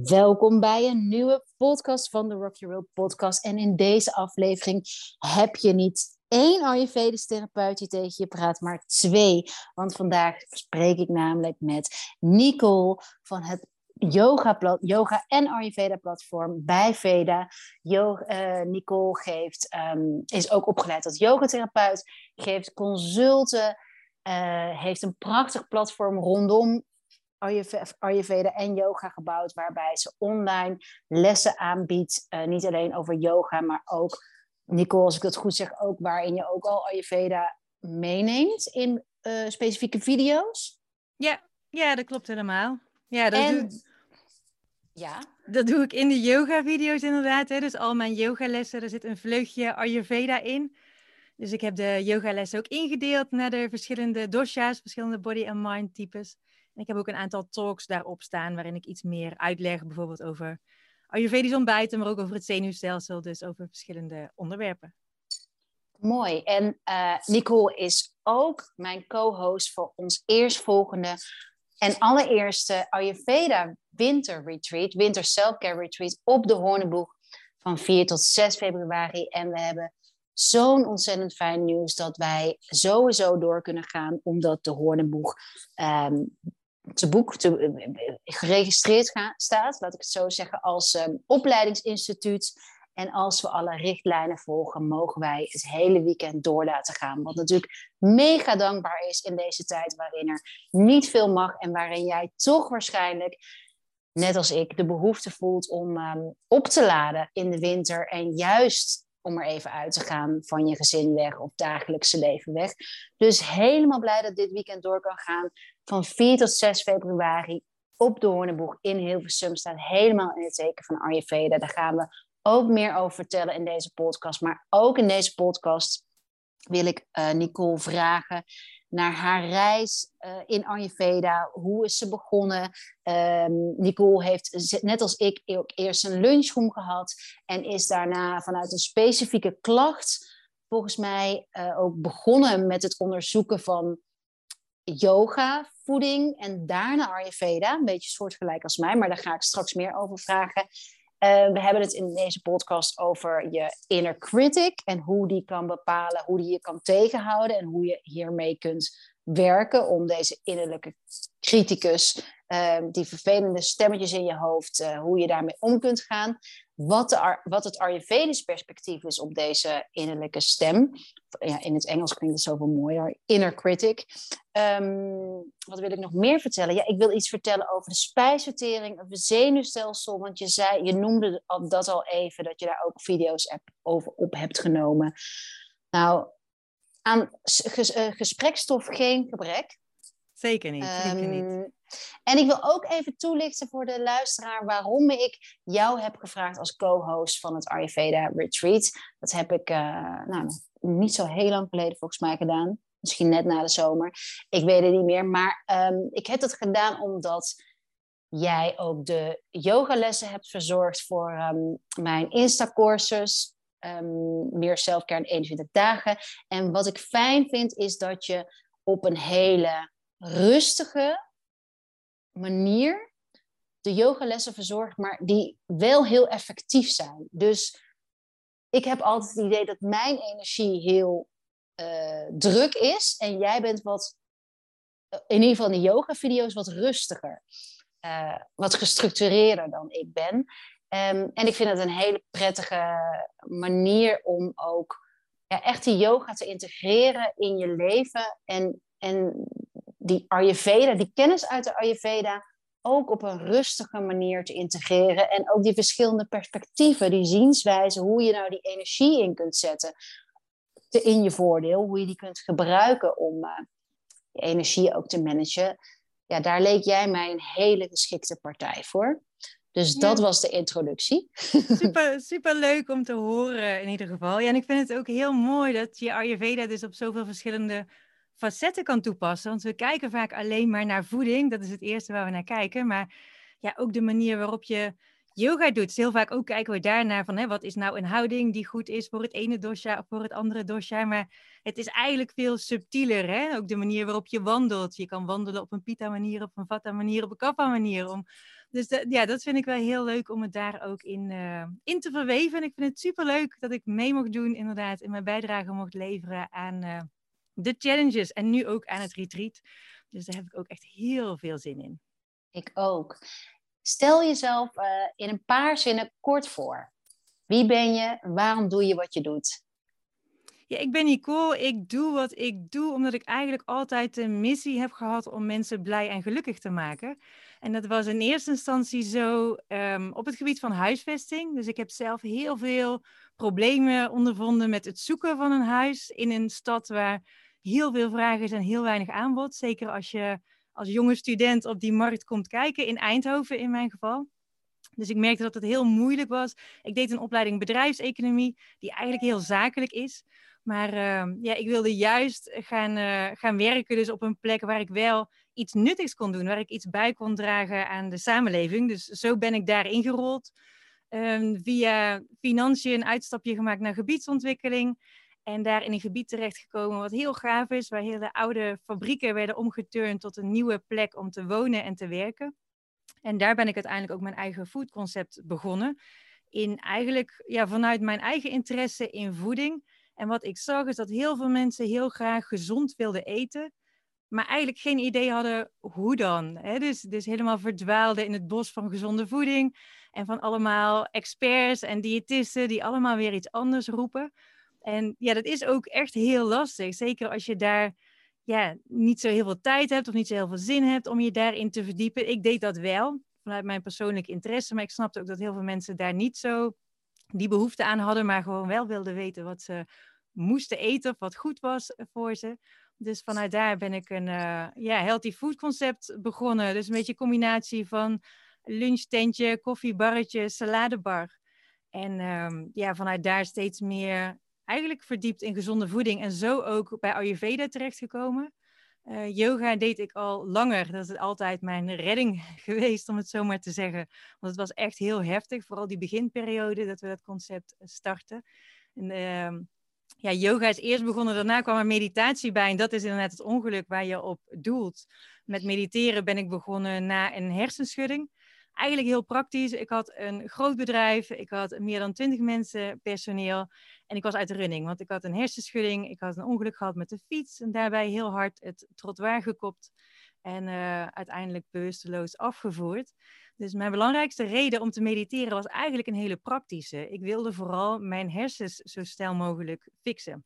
Welkom bij een nieuwe podcast van de Rock Your World podcast. En in deze aflevering heb je niet één Ayurvedisch therapeut die tegen je praat, maar twee. Want vandaag spreek ik namelijk met Nicole van het yoga, yoga en Ayurveda platform bij Veda. Uh, Nicole ehm, is ook opgeleid als yogatherapeut, geeft consulten, uh, heeft een prachtig platform rondom Ayurveda en yoga gebouwd, waarbij ze online lessen aanbiedt. Uh, niet alleen over yoga, maar ook, Nicole, als ik het goed zeg, ook waarin je ook al Ayurveda meeneemt in uh, specifieke video's. Ja, ja, dat klopt helemaal. Ja, dat, en... doe, ja. dat doe ik in de yoga-video's inderdaad. Hè. Dus al mijn yogalessen, er zit een vleugje Ayurveda in. Dus ik heb de yogalessen ook ingedeeld naar de verschillende dosha's, verschillende body- en mind-types. Ik heb ook een aantal talks daarop staan waarin ik iets meer uitleg, bijvoorbeeld over Ayurvedisch ontbijten, maar ook over het zenuwstelsel, dus over verschillende onderwerpen. Mooi. En uh, Nicole is ook mijn co-host voor ons eerstvolgende en allereerste Ayurveda Winter Retreat, Winter Self-Care Retreat op de Hoornenboeg van 4 tot 6 februari. En we hebben zo'n ontzettend fijn nieuws dat wij sowieso door kunnen gaan, omdat de Hoornenboeg um, te boek te, eh, geregistreerd ga, staat, laat ik het zo zeggen, als um, opleidingsinstituut. En als we alle richtlijnen volgen, mogen wij het hele weekend door laten gaan. Wat natuurlijk mega dankbaar is in deze tijd waarin er niet veel mag en waarin jij toch waarschijnlijk, net als ik, de behoefte voelt om um, op te laden in de winter. En juist om er even uit te gaan van je gezin weg of dagelijkse leven weg. Dus helemaal blij dat dit weekend door kan gaan. Van 4 tot 6 februari op de in Hilversum staat helemaal in het teken van Ayurveda. Daar gaan we ook meer over vertellen in deze podcast. Maar ook in deze podcast wil ik uh, Nicole vragen naar haar reis uh, in Ayurveda. Hoe is ze begonnen? Um, Nicole heeft, net als ik, ook eerst een lunchroom gehad. En is daarna vanuit een specifieke klacht, volgens mij, uh, ook begonnen met het onderzoeken van yoga, voeding en daarna Ayurveda. Een beetje soortgelijk als mij, maar daar ga ik straks meer over vragen. Uh, we hebben het in deze podcast over je inner critic en hoe die kan bepalen, hoe die je kan tegenhouden en hoe je hiermee kunt werken om deze innerlijke criticus, uh, die vervelende stemmetjes in je hoofd, uh, hoe je daarmee om kunt gaan. Wat, wat het Ayurvedisch perspectief is op deze innerlijke stem. Ja, in het Engels klinkt het zoveel mooier. Inner critic. Um, wat wil ik nog meer vertellen? Ja, ik wil iets vertellen over de spijsvertering, over het zenuwstelsel. Want je, zei, je noemde dat al even, dat je daar ook video's over op hebt genomen. Nou, aan uh, gesprekstof geen gebrek. Zeker niet, zeker niet. Um, en ik wil ook even toelichten voor de luisteraar waarom ik jou heb gevraagd als co-host van het Ayurveda Retreat. Dat heb ik uh, nou, niet zo heel lang geleden volgens mij gedaan. Misschien net na de zomer. Ik weet het niet meer. Maar um, ik heb dat gedaan omdat jij ook de yogalessen hebt verzorgd voor um, mijn Insta-courses. Um, meer zelfcare in 21 dagen. En wat ik fijn vind is dat je op een hele rustige manier de yogalessen verzorgt, maar die wel heel effectief zijn. Dus ik heb altijd het idee dat mijn energie heel uh, druk is en jij bent wat, in ieder geval de yoga-video's, wat rustiger. Uh, wat gestructureerder dan ik ben. Um, en ik vind het een hele prettige manier om ook ja, echt die yoga te integreren in je leven. En, en die Ayurveda, die kennis uit de Ayurveda, ook op een rustige manier te integreren. En ook die verschillende perspectieven, die zienswijzen, hoe je nou die energie in kunt zetten te, in je voordeel, hoe je die kunt gebruiken om uh, je energie ook te managen. Ja, daar leek jij mij een hele geschikte partij voor. Dus dat was de introductie. Super, super leuk om te horen in ieder geval. Ja, en ik vind het ook heel mooi dat je Ayurveda dus op zoveel verschillende facetten kan toepassen. Want we kijken vaak alleen maar naar voeding. Dat is het eerste waar we naar kijken. Maar ja, ook de manier waarop je yoga doet. Dus heel vaak ook kijken we daarnaar van hè, wat is nou een houding die goed is voor het ene dosha of voor het andere dosha. Maar het is eigenlijk veel subtieler. Hè? Ook de manier waarop je wandelt. Je kan wandelen op een pita manier, op een vata manier, op een kappa manier. Om... Dus ja, dat vind ik wel heel leuk om het daar ook in, uh, in te verweven. En ik vind het super leuk dat ik mee mocht doen, inderdaad, en mijn bijdrage mocht leveren aan uh, de challenges en nu ook aan het retreat. Dus daar heb ik ook echt heel veel zin in. Ik ook. Stel jezelf uh, in een paar zinnen kort voor. Wie ben je? Waarom doe je wat je doet? Ja, ik ben Nicole. Ik doe wat ik doe omdat ik eigenlijk altijd de missie heb gehad om mensen blij en gelukkig te maken. En dat was in eerste instantie zo um, op het gebied van huisvesting. Dus ik heb zelf heel veel problemen ondervonden met het zoeken van een huis in een stad waar heel veel vraag is en heel weinig aanbod. Zeker als je als jonge student op die markt komt kijken, in Eindhoven in mijn geval. Dus ik merkte dat het heel moeilijk was. Ik deed een opleiding bedrijfseconomie, die eigenlijk heel zakelijk is. Maar uh, ja, ik wilde juist gaan, uh, gaan werken dus op een plek waar ik wel iets nuttigs kon doen. Waar ik iets bij kon dragen aan de samenleving. Dus zo ben ik daar ingerold. Um, via financiën een uitstapje gemaakt naar gebiedsontwikkeling. En daar in een gebied terechtgekomen wat heel gaaf is, waar hele oude fabrieken werden omgeturnd tot een nieuwe plek om te wonen en te werken. En daar ben ik uiteindelijk ook mijn eigen foodconcept begonnen. In eigenlijk ja, vanuit mijn eigen interesse in voeding. En wat ik zag is dat heel veel mensen heel graag gezond wilden eten, maar eigenlijk geen idee hadden hoe dan. Hè? Dus, dus helemaal verdwaalden in het bos van gezonde voeding en van allemaal experts en diëtisten die allemaal weer iets anders roepen. En ja, dat is ook echt heel lastig. Zeker als je daar ja, niet zo heel veel tijd hebt of niet zo heel veel zin hebt om je daarin te verdiepen. Ik deed dat wel vanuit mijn persoonlijke interesse, maar ik snapte ook dat heel veel mensen daar niet zo die behoefte aan hadden, maar gewoon wel wilden weten wat ze moesten eten of wat goed was voor ze. Dus vanuit daar ben ik een uh, ja, healthy food concept begonnen. Dus een beetje een combinatie van lunchtentje, koffiebarretje, saladebar. En um, ja, vanuit daar steeds meer eigenlijk verdiept in gezonde voeding en zo ook bij Ayurveda terechtgekomen. Uh, yoga deed ik al langer. Dat is altijd mijn redding geweest, om het zo maar te zeggen. Want het was echt heel heftig, vooral die beginperiode dat we dat concept starten. En, uh, ja, yoga is eerst begonnen, daarna kwam er meditatie bij. En dat is inderdaad het ongeluk waar je op doelt. Met mediteren ben ik begonnen na een hersenschudding eigenlijk heel praktisch. Ik had een groot bedrijf, ik had meer dan 20 mensen personeel en ik was uit de running, want ik had een hersenschudding, ik had een ongeluk gehad met de fiets en daarbij heel hard het trottoir gekopt en uh, uiteindelijk bewusteloos afgevoerd. Dus mijn belangrijkste reden om te mediteren was eigenlijk een hele praktische. Ik wilde vooral mijn hersens zo snel mogelijk fixen.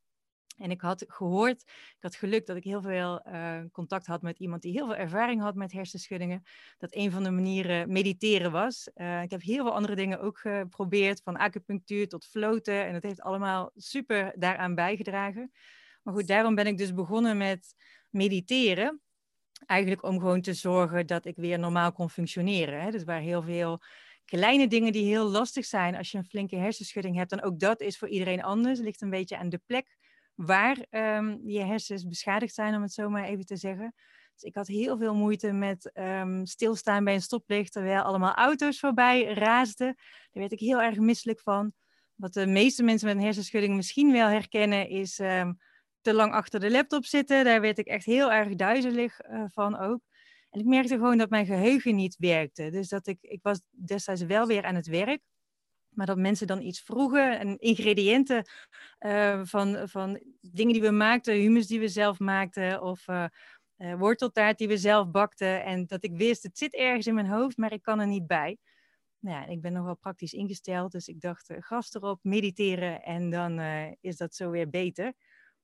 En ik had gehoord, ik had geluk dat ik heel veel uh, contact had met iemand die heel veel ervaring had met hersenschuddingen. Dat een van de manieren mediteren was. Uh, ik heb heel veel andere dingen ook geprobeerd, van acupunctuur tot floten. En dat heeft allemaal super daaraan bijgedragen. Maar goed, daarom ben ik dus begonnen met mediteren. Eigenlijk om gewoon te zorgen dat ik weer normaal kon functioneren. Hè? Dus waar heel veel kleine dingen die heel lastig zijn als je een flinke hersenschudding hebt. En ook dat is voor iedereen anders. Het ligt een beetje aan de plek waar um, je hersens beschadigd zijn, om het zo maar even te zeggen. Dus ik had heel veel moeite met um, stilstaan bij een stoplicht, terwijl allemaal auto's voorbij raasden. Daar werd ik heel erg misselijk van. Wat de meeste mensen met een hersenschudding misschien wel herkennen, is um, te lang achter de laptop zitten. Daar werd ik echt heel erg duizelig uh, van ook. En ik merkte gewoon dat mijn geheugen niet werkte. Dus dat ik, ik was destijds wel weer aan het werk. Maar dat mensen dan iets vroegen en ingrediënten uh, van, van dingen die we maakten, humus die we zelf maakten of uh, uh, worteltaart die we zelf bakten. En dat ik wist, het zit ergens in mijn hoofd, maar ik kan er niet bij. Nou ja, ik ben nog wel praktisch ingesteld, dus ik dacht, gas erop, mediteren en dan is dat zo weer beter.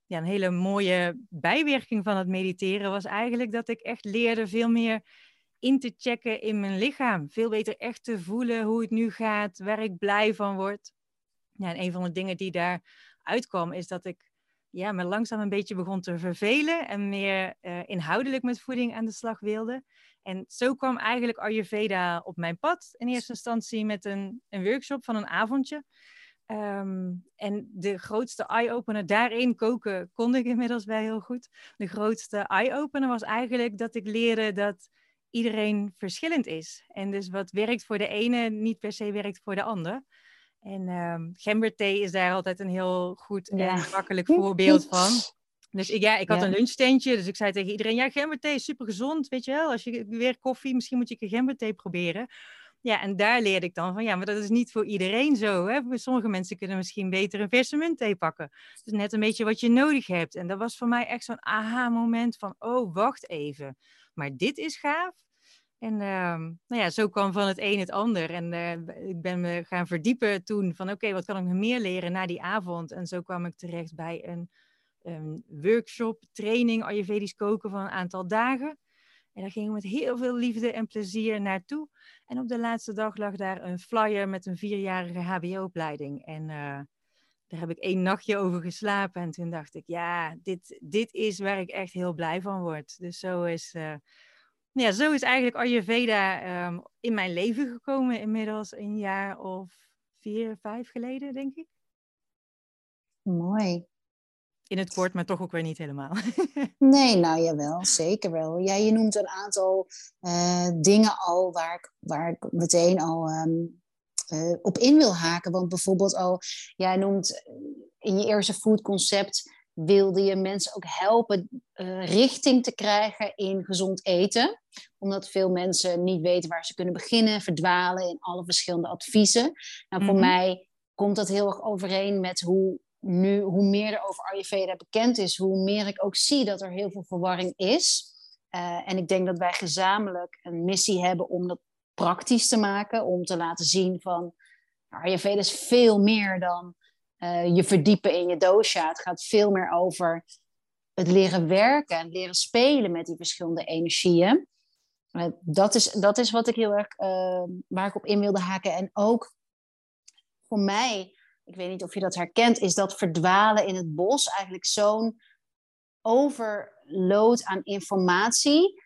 Ja, een hele mooie bijwerking van het mediteren was eigenlijk dat ik echt leerde veel meer in te checken in mijn lichaam. Veel beter echt te voelen hoe het nu gaat, waar ik blij van word. Ja, en een van de dingen die daar uitkwam is dat ik ja, me langzaam een beetje begon te vervelen en meer uh, inhoudelijk met voeding aan de slag wilde. En zo kwam eigenlijk Ayurveda op mijn pad. In eerste instantie met een, een workshop van een avondje. Um, en de grootste eye-opener daarin, koken kon ik inmiddels wel heel goed. De grootste eye-opener was eigenlijk dat ik leerde dat iedereen verschillend is. En dus wat werkt voor de ene niet per se werkt voor de ander. En um, gemberthee is daar altijd een heel goed en makkelijk voorbeeld van. Dus ik, ja, ik had een lunchtentje, dus ik zei tegen iedereen, ja, gemberthee is super gezond, weet je wel. Als je weer koffie, misschien moet je een gemberthee proberen. Ja, en daar leerde ik dan van, ja, maar dat is niet voor iedereen zo. Hè? Sommige mensen kunnen misschien beter een verse muntthee pakken. Dus net een beetje wat je nodig hebt. En dat was voor mij echt zo'n aha-moment van, oh, wacht even. Maar dit is gaaf. En uh, nou ja, zo kwam van het een het ander. En uh, ik ben me gaan verdiepen toen van, oké, wat kan ik nog meer leren na die avond? En zo kwam ik terecht bij een, workshop, training Ayurvedisch koken van een aantal dagen. En daar gingen we met heel veel liefde en plezier naartoe. En op de laatste dag lag daar een flyer met een vierjarige HBO-opleiding. En uh, daar heb ik één nachtje over geslapen. En toen dacht ik, ja, dit, dit is waar ik echt heel blij van word. Dus zo is, uh, ja, zo is eigenlijk Ayurveda um, in mijn leven gekomen. Inmiddels een jaar of vier, vijf geleden, denk ik. Mooi in het kort, maar toch ook weer niet helemaal. nee, nou jawel, zeker wel. Ja, je noemt een aantal uh, dingen al waar ik, waar ik meteen al um, uh, op in wil haken. Want bijvoorbeeld al, jij noemt eh, in je eerste foodconcept wilde je mensen ook helpen uh, richting te krijgen in gezond eten. Omdat veel mensen niet weten waar ze kunnen beginnen, verdwalen in alle verschillende adviezen. Nou, voor mm -hmm. mij komt dat heel erg overeen met hoe nu, hoe meer er over Ayurveda bekend is, hoe meer ik ook zie dat er heel veel verwarring is. Uh, en ik denk dat wij gezamenlijk een missie hebben om dat praktisch te maken, om te laten zien van Ayurveda is veel meer dan uh, je verdiepen in je dosha. Het gaat veel meer over het leren werken en leren spelen met die verschillende energieën. Uh, dat, is, dat is wat ik heel erg waar ik op in wilde haken. En ook voor mij ik weet niet of je dat herkent, is dat verdwalen in het bos eigenlijk zo'n overload aan informatie.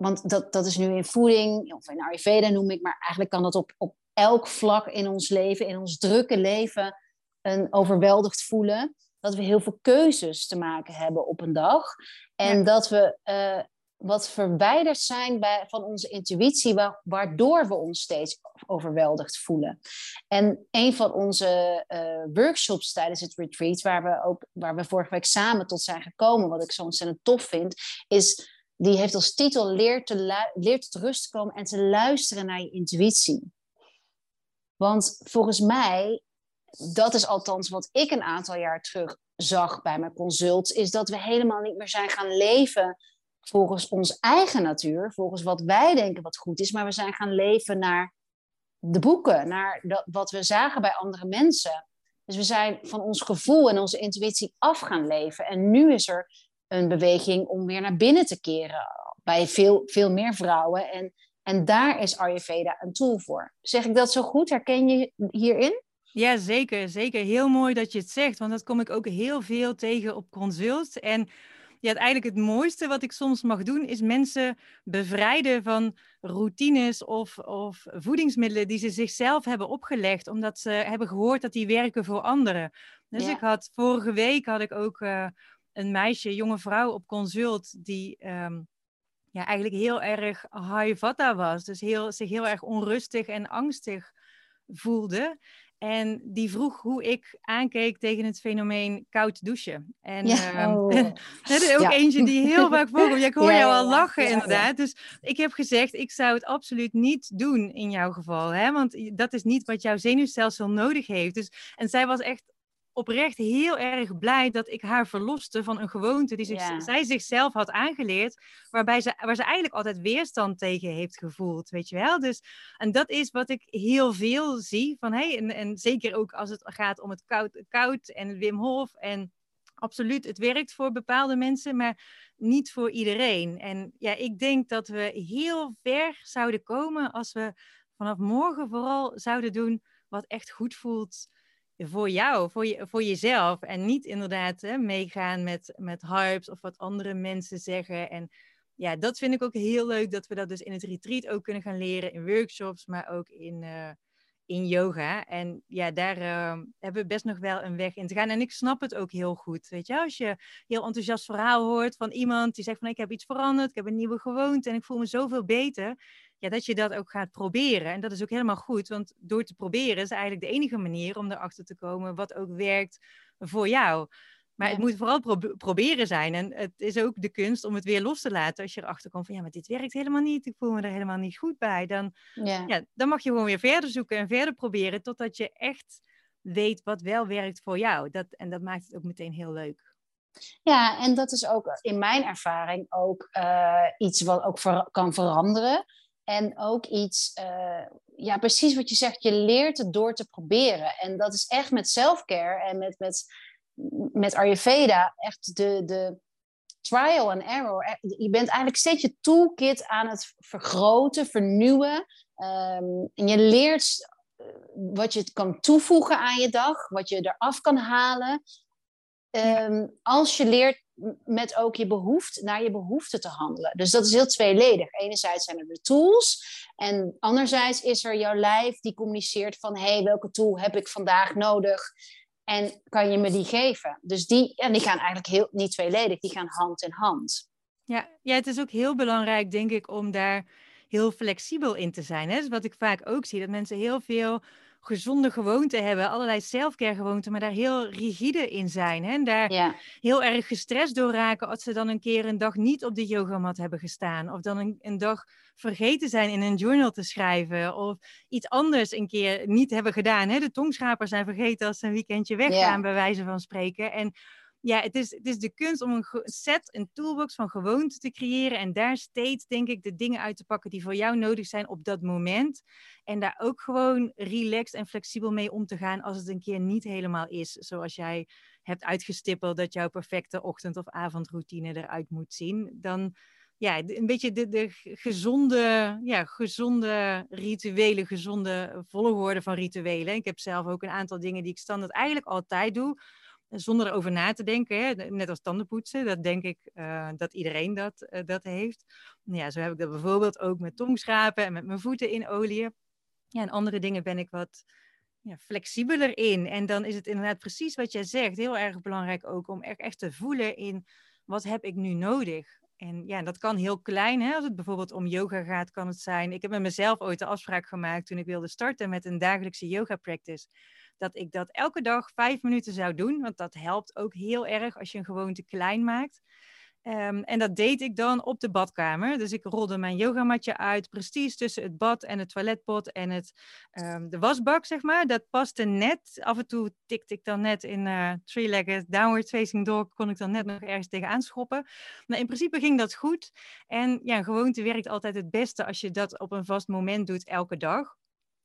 Want dat, dat is nu in voeding, of in Ayurveda noem ik, maar eigenlijk kan dat op, op elk vlak in ons leven, in ons drukke leven, een overweldigd voelen. Dat we heel veel keuzes te maken hebben op een dag. En ja. dat we uh, wat verwijderd zijn bij, van onze intuïtie, waardoor we ons steeds overweldigd voelen. En een van onze uh, workshops tijdens het retreat, waar we, ook, waar we vorige week samen tot zijn gekomen, wat ik zo ontzettend tof vind, is die heeft als titel Leer, te leer tot rust te komen en te luisteren naar je intuïtie. Want volgens mij, dat is althans wat ik een aantal jaar terug zag bij mijn consults, is dat we helemaal niet meer zijn gaan leven volgens ons eigen natuur, volgens wat wij denken wat goed is, maar we zijn gaan leven naar de boeken, naar dat, wat we zagen bij andere mensen. Dus we zijn van ons gevoel en onze intuïtie af gaan leven. En nu is er een beweging om weer naar binnen te keren bij veel, veel meer vrouwen. En, en daar is Ayurveda een tool voor. Zeg ik dat zo goed? Herken je hierin? Ja, zeker. Zeker. Heel mooi dat je het zegt, want dat kom ik ook heel veel tegen op consult. En ja, eigenlijk het mooiste wat ik soms mag doen, is mensen bevrijden van routines of, of voedingsmiddelen die ze zichzelf hebben opgelegd, omdat ze hebben gehoord dat die werken voor anderen. Dus ja. ik had vorige week had ik ook uh, een meisje, jonge vrouw op consult, die um, ja, eigenlijk heel erg high vata was. Dus heel, zich heel erg onrustig en angstig voelde. En die vroeg hoe ik aankeek tegen het fenomeen koud douchen. En ja. um, oh. dat is ook ja. eentje die heel vaak voorkomt. Ik hoor ja, jou al lachen inderdaad. Dus ik heb gezegd, ik zou het absoluut niet doen in jouw geval. Hè? Want dat is niet wat jouw zenuwstelsel nodig heeft. Dus, en zij was echt oprecht heel erg blij dat ik haar verloste van een gewoonte die zich, ja. zij zichzelf had aangeleerd, waarbij ze, waar ze eigenlijk altijd weerstand tegen heeft gevoeld, weet je wel. Dus, en dat is wat ik heel veel zie van, hey, en, en zeker ook als het gaat om het koud, koud en Wim Hof en absoluut, het werkt voor bepaalde mensen, maar niet voor iedereen. En ja, ik denk dat we heel ver zouden komen als we vanaf morgen vooral zouden doen wat echt goed voelt voor jou, voor, je, voor jezelf. En niet inderdaad hè, meegaan met, met hypes of wat andere mensen zeggen. En ja, dat vind ik ook heel leuk dat we dat dus in het retreat ook kunnen gaan leren, in workshops, maar ook in, uh, in yoga. En ja, daar uh, hebben we best nog wel een weg in te gaan. En ik snap het ook heel goed. Weet je, als je heel enthousiast verhaal hoort van iemand die zegt van ik heb iets veranderd, ik heb een nieuwe gewoonte en ik voel me zoveel beter. Ja, dat je dat ook gaat proberen. En dat is ook helemaal goed, want door te proberen is eigenlijk de enige manier om erachter te komen wat ook werkt voor jou. Maar het moet vooral proberen zijn. En het is ook de kunst om het weer los te laten. Als je erachter komt van ja, maar dit werkt helemaal niet. Ik voel me er helemaal niet goed bij. Dan, ja. ja. dan mag je gewoon weer verder zoeken en verder proberen. Totdat je echt weet wat wel werkt voor jou. Dat, en dat maakt het ook meteen heel leuk. Ja, en dat is ook in mijn ervaring ook uh, iets wat ook ver kan veranderen. En ook iets, uh, ja, precies wat je zegt, je leert het door te proberen. En dat is echt met self-care en met, met met Ayurveda echt de, de trial and error. Je bent eigenlijk steeds je toolkit aan het vergroten, vernieuwen. Um, en je leert eh, wat je kan toevoegen aan je dag, wat je eraf kan halen. Um, als je leert met ook je behoefte, naar je behoefte te handelen. Dus dat is heel tweeledig. Enerzijds zijn er de tools en anderzijds is er jouw lijf die communiceert van hé, hey, welke tool heb ik vandaag nodig? En kan je me die geven? Dus die, en die gaan eigenlijk heel, niet tweeledig, die gaan hand in hand. Ja, ja, het is ook heel belangrijk, denk ik, om daar heel flexibel in te zijn. Hè? Dus wat ik vaak ook zie, dat mensen heel veel gezonde gewoonten hebben, allerlei selfcare gewoonten, maar daar heel rigide in zijn. Hè? En daar heel erg gestrest door raken als ze dan een keer een dag niet op de yogamat hebben gestaan. Of dan een, een dag vergeten zijn in een journal te schrijven. Of iets anders een keer niet hebben gedaan. Hè? De tongschrapers zijn vergeten als ze een weekendje weggaan, bij wijze van spreken. En ja, het is, het is de kunst om een set, een toolbox van gewoonten te creëren. En daar steeds, denk ik, de dingen uit te pakken die voor jou nodig zijn op dat moment. En daar ook gewoon relaxed en flexibel mee om te gaan als het een keer niet helemaal is. Zoals jij hebt uitgestippeld dat jouw perfecte ochtend- of avondroutine eruit moet zien. Dan ja, een beetje de, de gezonde, ja, gezonde rituelen, gezonde volgorde van rituelen. Ik heb zelf ook een aantal dingen die ik standaard eigenlijk altijd doe zonder erover na te denken. Hè? Net als tandenpoetsen, dat denk ik uh, dat iedereen dat, uh, dat heeft. Ja, zo heb ik dat bijvoorbeeld ook met tongschrapen en met mijn voeten in olie. Ja, en andere dingen ben ik wat ja, flexibeler in. En dan is het inderdaad precies wat jij zegt. Heel erg belangrijk ook om echt, echt te voelen in wat heb ik nu nodig. En ja, dat kan heel klein. Hè? Als het bijvoorbeeld om yoga gaat, kan het zijn. Ik heb met mezelf ooit de afspraak gemaakt toen ik wilde starten met een dagelijkse yoga practice dat ik dat elke dag vijf minuten zou doen. Want dat helpt ook heel erg als je een gewoonte klein maakt. Ehm, en dat deed ik dan op de badkamer. Dus ik rolde mijn yogamatje uit, precies tussen het bad en het toiletpot en het, um, de wasbak, zeg maar. Dat paste net. Af en toe tikte ik dan net in uh, three-legged downward facing dog, kon ik dan net nog ergens tegenaan schoppen. Maar in principe ging dat goed. En ja, gewoonte werkt altijd het beste als je dat op een vast moment doet elke dag.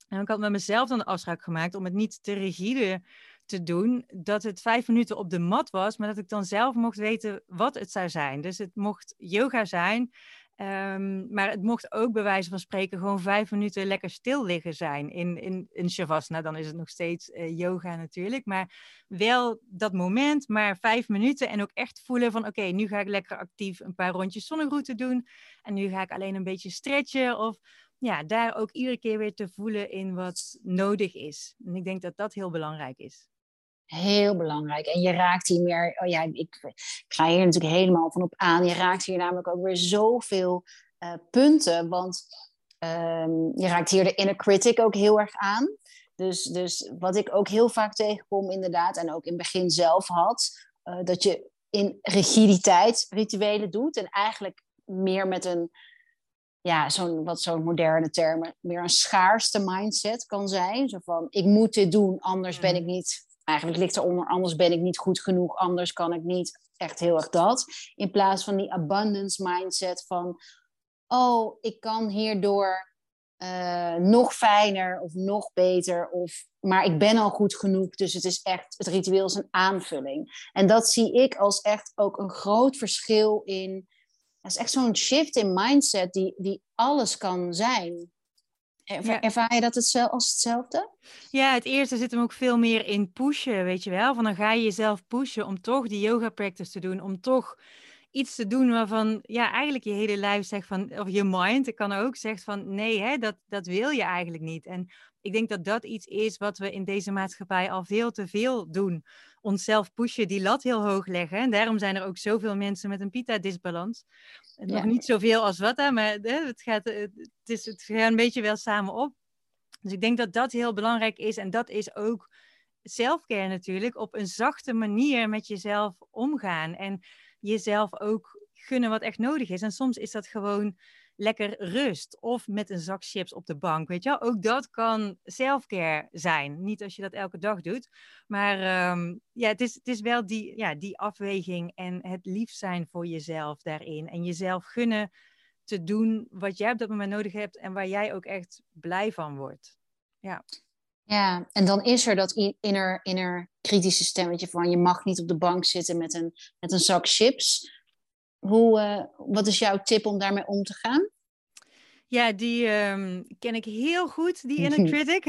En ik had met mezelf dan de afspraak gemaakt om het niet te rigide te doen, dat het vijf minuten op de mat was, maar dat ik dan zelf mocht weten wat het zou zijn. Dus het mocht yoga zijn, um, maar het mocht ook bij wijze van spreken gewoon vijf minuten lekker stil liggen zijn in, in, in Shavasana. Dan is het nog steeds uh, yoga natuurlijk, maar wel dat moment, maar vijf minuten en ook echt voelen van oké, nu ga ik lekker actief een paar rondjes zonnegroeten doen en nu ga ik alleen een beetje stretchen of ja, daar ook iedere keer weer te voelen in wat nodig is. En ik denk dat dat heel belangrijk is. Heel belangrijk. En je raakt hier meer, oh ja, ik, ik ga hier natuurlijk helemaal van op aan. Je raakt hier namelijk ook weer zoveel uh, punten. Want um, je raakt hier de inner critic ook heel erg aan. Dus, dus wat ik ook heel vaak tegenkom, inderdaad, en ook in het begin zelf had, uh, dat je in rigiditeit rituelen doet en eigenlijk meer met een ja, zo'n, wat zo'n moderne termen, meer een schaarste mindset kan zijn. Zo van, ik moet dit doen, anders ben mm. ik niet... Eigenlijk ligt eronder, anders ben ik niet goed genoeg, anders kan ik niet. Echt heel erg dat. In plaats van die abundance mindset van... Oh, ik kan hierdoor uh, nog fijner of nog beter. Of, maar ik ben al goed genoeg, dus het is echt... Het ritueel is een aanvulling. En dat zie ik als echt ook een groot verschil in dat is echt zo'n shift in mindset die, die alles kan zijn. Ervaar je dat het als hetzelfde? Ja, het eerste zit hem ook veel meer in pushen, weet je wel. Van dan ga je jezelf pushen om toch die yoga practice te doen, om toch iets te doen waarvan ja, eigenlijk je hele lijf zegt van, of je mind, ik kan ook zegt van nee, hè, dat, dat wil je eigenlijk niet. En ik denk dat dat iets is wat we in deze maatschappij al veel te veel doen. Onszelf pushen, die lat heel hoog leggen. En daarom zijn er ook zoveel mensen met een pita-disbalans. Nog niet zoveel als wat, hè, maar het, gaat, het, is, het gaat een beetje wel samen op. Dus ik denk dat dat heel belangrijk is. En dat is ook selfcare natuurlijk. Op een zachte manier met jezelf omgaan. En jezelf ook gunnen wat echt nodig is. En soms is dat gewoon lekker rust of met een zak chips op de bank, weet je wel. Ook dat kan selfcare zijn. Niet als je dat elke dag doet, maar ehm, ja, het is, het is wel die, ja, die afweging en het lief zijn voor jezelf daarin. En jezelf gunnen te doen wat jij op dat moment nodig hebt en waar jij ook echt blij van wordt. Ja. Ja, en dan is er dat inner, inner kritische stemmetje van je mag niet op de bank zitten met een, met een zak chips. Hoe, uh, wat is jouw tip om daarmee om te gaan? Ja, die um, ken ik heel goed, die inner critic.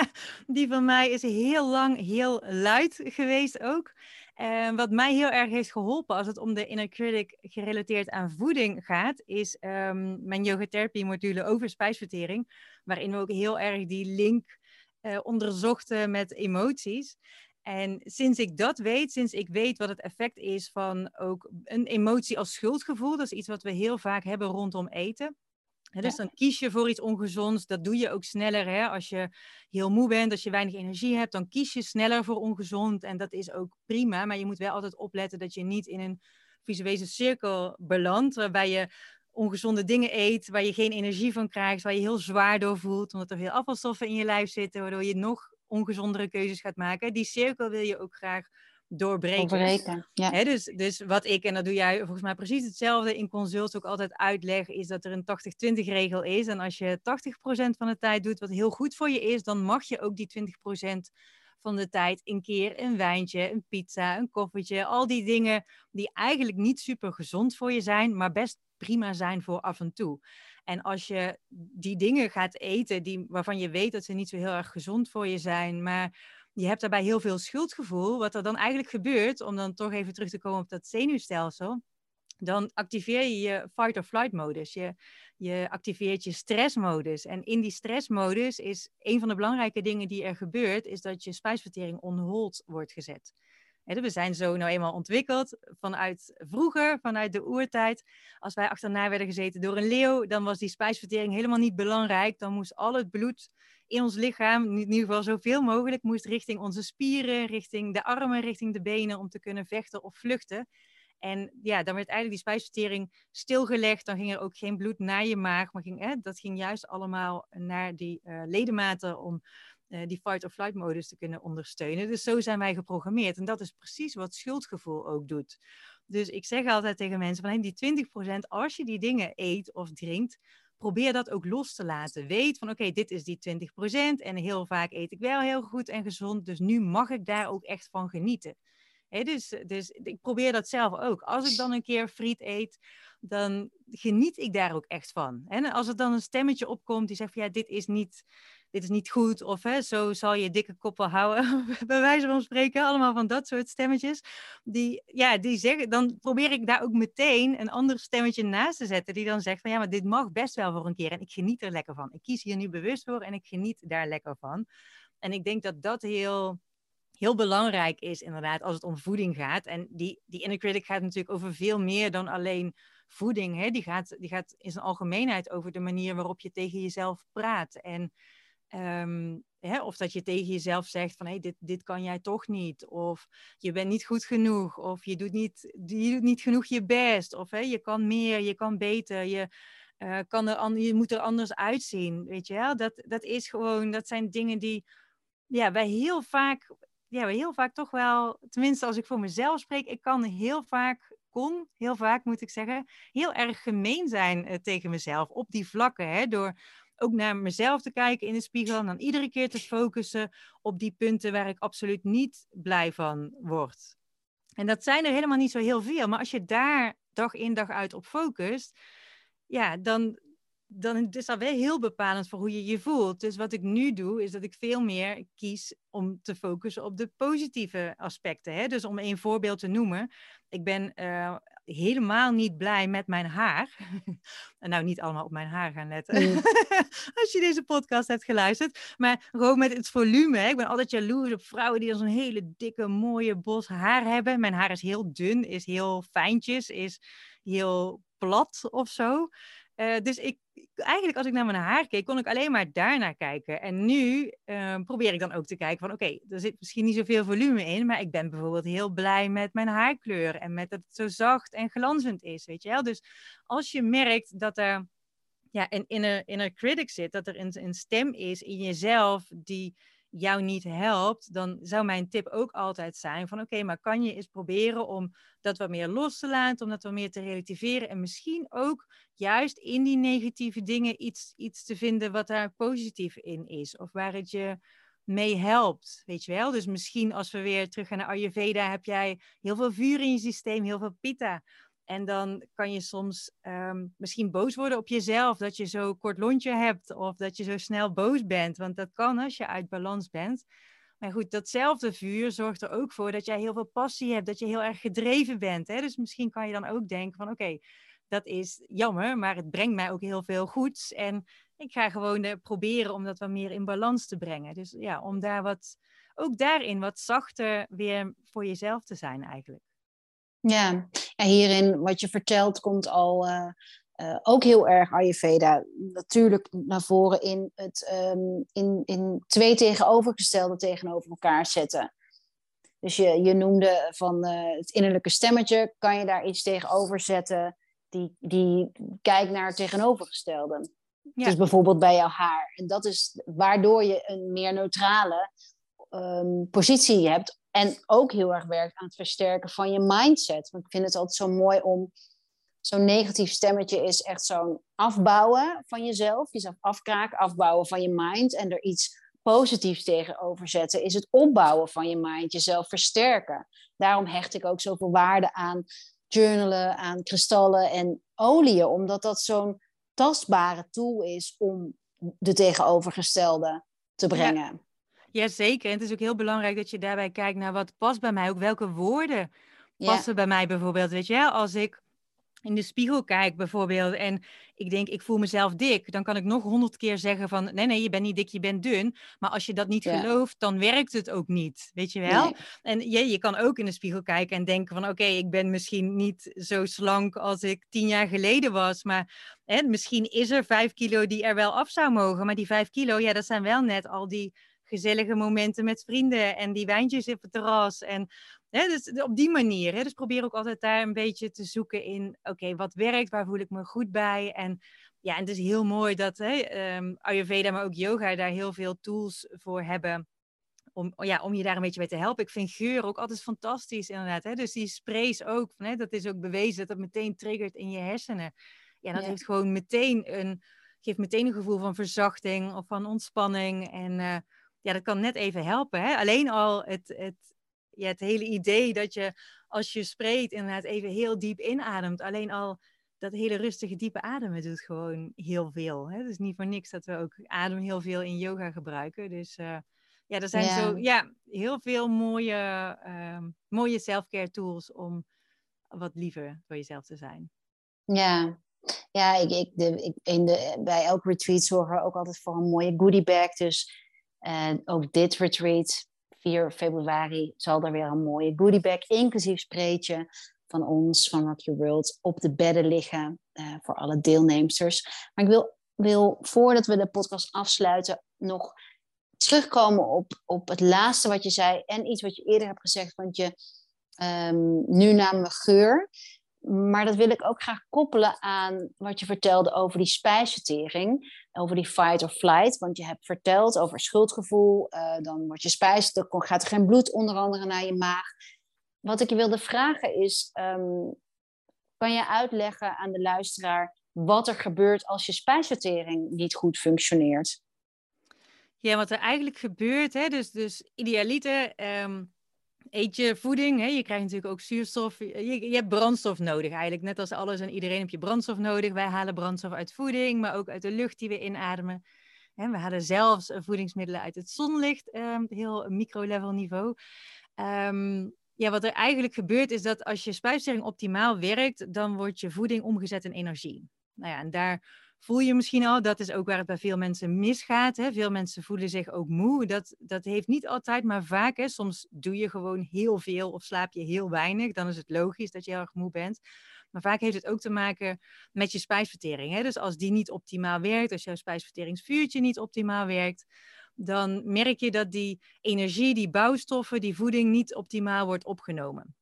die van mij is heel lang heel luid geweest ook. En wat mij heel erg heeft geholpen als het om de inner critic gerelateerd aan voeding gaat, is um, mijn yogatherapie module over spijsvertering, waarin we ook heel erg die link uh, onderzochten met emoties. En sinds ik dat weet, sinds ik weet wat het effect is van ook een emotie als schuldgevoel, dat is iets wat we heel vaak hebben rondom eten. dus dan kies je voor iets ongezonds. Dat doe je ook sneller. Hè? Als je heel moe bent, als je weinig energie hebt, dan kies je sneller voor ongezond. En dat is ook prima. Maar je moet wel altijd opletten dat je niet in een visuele cirkel belandt. Waarbij je ongezonde dingen eet, waar je geen energie van krijgt, waar je heel zwaar door voelt, omdat er veel afvalstoffen in je lijf zitten, waardoor je nog ongezondere keuzes gaat maken. Die cirkel wil je ook graag doorbreken. Doorbreken, ja. dus, dus wat ik, en dat doe jij volgens mij precies hetzelfde, in consults ook altijd uitleg, is dat er een 80-20 regel is. En als je 80% van de tijd doet wat heel goed voor je is, dan mag je ook die 20% van de tijd een keer een wijntje, een pizza, een koffietje, al die dingen die eigenlijk niet super gezond voor je zijn, maar best prima zijn voor af en toe. En als je die dingen gaat eten die, waarvan je weet dat ze niet zo heel erg gezond voor je zijn, maar je hebt daarbij heel veel schuldgevoel, wat er dan eigenlijk gebeurt, om dan toch even terug te komen op dat zenuwstelsel, dan activeer je je fight or flight modus. Je, je activeert je stressmodus. En in die stressmodus is een van de belangrijke dingen die er gebeurt, is dat je spijsvertering on hold wordt gezet. We zijn zo nou eenmaal ontwikkeld vanuit vroeger, vanuit de oertijd. Als wij achterna werden gezeten door een leeuw, dan was die spijsvertering helemaal niet belangrijk. Dan moest al het bloed in ons lichaam, in ieder geval zoveel mogelijk, moest richting onze spieren, richting de armen, richting de benen om te kunnen vechten of vluchten. En ja, dan werd eigenlijk die spijsvertering stilgelegd. Dan ging er ook geen bloed naar je maag, maar ging, hè, dat ging juist allemaal naar die uh, ledematen om uh, die fight-or-flight modus te kunnen ondersteunen. Dus zo zijn wij geprogrammeerd. En dat is precies wat schuldgevoel ook doet. Dus ik zeg altijd tegen mensen van die 20%, als je die dingen eet of drinkt, probeer dat ook los te laten. Weet van oké, dit is die 20% en heel vaak eet ik wel heel goed en gezond, dus nu mag ik daar ook echt van genieten. dus, dus ik probeer dat zelf ook. Als ik dan een keer friet eet, dan geniet ik daar ook echt van. En als er dan een stemmetje opkomt die zegt van ja, dit is niet dit is niet goed, of hè, zo zal je dikke kop wel houden, bij wijze van spreken, allemaal van dat soort stemmetjes. Die, ja, die zeggen, dan probeer ik daar ook meteen een ander stemmetje naast te zetten, die dan zegt van ja, maar dit mag best wel voor een keer en ik geniet er lekker van. Ik kies hier nu bewust voor en ik geniet daar lekker van. En ik denk dat dat heel, heel belangrijk is, inderdaad, als het om voeding gaat. En die, die inner critic gaat natuurlijk over veel meer dan alleen voeding. Hè? Die, gaat, die gaat in zijn algemeenheid over de manier waarop je tegen jezelf praat. En Ehm, hè, of dat je tegen jezelf zegt van hey, dit, dit kan jij toch niet. Of je bent niet goed genoeg. Of je doet niet, niet genoeg je best. Of hè, je kan meer, je kan beter. Je, uh, kan er, je moet er anders uitzien. Weet je? Dat, dat is gewoon, dat zijn dingen die ja, wij heel vaak, ja, wij heel vaak toch wel, tenminste als ik voor mezelf spreek, ik kan heel vaak kon, heel vaak moet ik zeggen, heel erg gemeen zijn uh, tegen mezelf op die vlakken. Hè, door ook naar mezelf te kijken in de spiegel en dan iedere keer te focussen op die punten waar ik absoluut niet blij van word. En dat zijn er helemaal niet zo heel veel, maar als je daar dag in dag uit op focust, ja, dan, dan is dat wel heel bepalend voor hoe je je voelt. Dus wat ik nu doe, is dat ik veel meer kies om te focussen op de positieve aspecten. Hè? Dus om een voorbeeld te noemen. Ik ben uh, helemaal niet blij met mijn haar. en nou, niet allemaal op mijn haar gaan letten. Als je deze podcast hebt geluisterd. Maar gewoon met het volume. Hè. Ik ben altijd jaloers op vrouwen die dan zo'n hele dikke, mooie bos haar hebben. Mijn haar is heel dun, is heel fijntjes, is heel plat of zo. Uh, dus ik, eigenlijk als ik naar mijn haar keek, kon ik alleen maar daarnaar kijken. En nu uh, probeer ik dan ook te kijken van oké, er zit misschien niet zoveel volume in, maar ik ben bijvoorbeeld heel blij met mijn haarkleur en met dat het zo zacht en glanzend is, weet je wel. Dus als je merkt dat er ja, een inner, inner critic zit, dat er een, een stem is in jezelf die jou niet helpt, dan zou mijn tip ook altijd zijn van oké, maar kan je eens proberen om dat wat meer los te laten, om dat wat meer te relativeren en misschien ook juist in die negatieve dingen iets, iets te vinden wat daar positief in is of waar het je mee helpt, weet je wel. Dus misschien als we weer terug gaan naar Ayurveda, heb jij heel veel vuur in je systeem, heel veel pitta. En dan kan je soms ehm, misschien boos worden op jezelf dat je zo kort lontje hebt of dat je zo snel boos bent. Want dat kan als je uit balans bent. Maar goed, datzelfde vuur zorgt er ook voor dat jij heel veel passie hebt, dat je heel erg gedreven bent. Hè? Dus misschien kan je dan ook denken van oké, dat is jammer, maar het brengt mij ook heel veel goeds. En ik ga gewoon uh, proberen om dat wat meer in balans te brengen. Dus ja, om daar wat, ook daarin wat zachter weer voor jezelf te zijn eigenlijk. Ja, ja hierin wat je vertelt komt al uh, uh, ook heel erg Ayurveda natuurlijk naar voren in, het, um, in, in twee tegenovergestelde tegenover elkaar zetten. Dus je, je noemde van uh, het innerlijke stemmetje, kan je daar iets tegenover zetten die, die kijkt naar het tegenovergestelde. Ja. Dus bijvoorbeeld bij jouw haar. En dat is waardoor je een meer neutrale um, positie hebt en ook heel erg werkt aan het versterken van je mindset. Want ik vind het altijd zo mooi om. Zo'n negatief stemmetje is echt zo'n afbouwen van jezelf. Jezelf afkraken, afbouwen van je mind. En er iets positiefs tegenover zetten is het opbouwen van je mind. Jezelf versterken. Daarom hecht ik ook zoveel waarde aan journalen, aan kristallen en oliën. Omdat dat zo'n tastbare tool is om de tegenovergestelde te brengen. Jazeker. En het is ook heel belangrijk dat je daarbij kijkt naar wat past bij mij. Ook welke woorden passen bij mij bijvoorbeeld. Weet je, als ik in de spiegel kijk bijvoorbeeld en ik denk ik voel mezelf dik, dan kan ik nog honderd keer zeggen van nee nee je bent niet dik, je bent dun. Maar als je dat niet gelooft, dan werkt het ook niet, weet je wel? En je, je kan ook in de spiegel kijken en denken van oké, ik ben misschien niet zo slank als ik tien jaar geleden was, maar hè, misschien is er vijf kilo die er wel af zou mogen, maar die vijf kilo, ja dat zijn wel net al die gezellige momenten met vrienden en die wijntjes op het terras. En hè, dus op die manier. Hè, dus probeer ook altijd daar een beetje te zoeken in, oké, wat werkt, waar voel ik me goed bij? En ja, en het is heel mooi dat hè, um, Ayurveda, maar ook yoga daar heel veel tools voor hebben. Om, ja, om je daar een beetje bij te helpen. Ik vind geur ook altijd fantastisch, inderdaad. Hè? Dus die sprays ook, hè, dat is ook bewezen dat dat meteen triggert in je hersenen. Ja, dat heeft gewoon meteen een, geeft meteen een gevoel van verzachting of van ontspanning. En uh, ja, dat kan net even helpen. Hè? Alleen al het, het, ja, het hele idee dat je als je spreekt inderdaad even heel diep inademt. Alleen al dat hele rustige, diepe ademen doet gewoon heel veel. Hè? Het is niet voor niks dat we ook adem heel veel in yoga gebruiken. Dus uh, ja, er zijn zo ja, heel veel mooie, uh, mooie self-care tools om wat liever voor jezelf te zijn. Ja, ja ik, ik, de, ik, in de, bij elk retreat zorgen we ook altijd voor een mooie goodie bag. Dus en ook dit retreat, 4 februari, zal er weer een mooie goodiebag, inclusief spreetje van ons, van Rock Your World, op de bedden liggen uh, voor alle deelnemers. Maar ik wil, wil, voordat we de podcast afsluiten, nog terugkomen op, op het laatste wat je zei en iets wat je eerder hebt gezegd, want je um, nu namen geur. Maar dat wil ik ook graag koppelen aan wat je vertelde over die spijsvertering, over die fight or flight. Want je hebt verteld over schuldgevoel, uh, dan wordt je spijs, dan gaat er geen bloed onder andere naar je maag. Wat ik je wilde vragen is, um, kan je uitleggen aan de luisteraar wat er gebeurt als je spijsvertering niet goed functioneert? Ja, wat er eigenlijk gebeurt, hè, dus, dus idealiter um, eet je voeding. Hè? Je krijgt natuurlijk ook zuurstof. Je, je, hebt brandstof nodig eigenlijk. Net als alles en iedereen heb je brandstof nodig. Wij halen brandstof uit voeding, maar ook uit de lucht die we inademen. we halen zelfs voedingsmiddelen uit het zonlicht, um, heel micro-level niveau. Um, Ja, wat er eigenlijk gebeurt is dat als je spijsvertering optimaal werkt, dan wordt je voeding omgezet in energie. Nou ja, en daar voel je misschien al, dat is ook waar het bij veel mensen misgaat. Hè? Veel mensen voelen zich ook moe. Dat, dat heeft niet altijd, maar vaak. Hè? Soms doe je gewoon heel veel of slaap je heel weinig. Dan is het logisch dat je heel erg moe bent. Maar vaak heeft het ook te maken met je spijsvertering. Hè? Dus als die niet optimaal werkt, als jouw spijsverteringsvuurtje niet optimaal werkt, dan merk je dat die energie, die bouwstoffen, die voeding niet optimaal wordt opgenomen.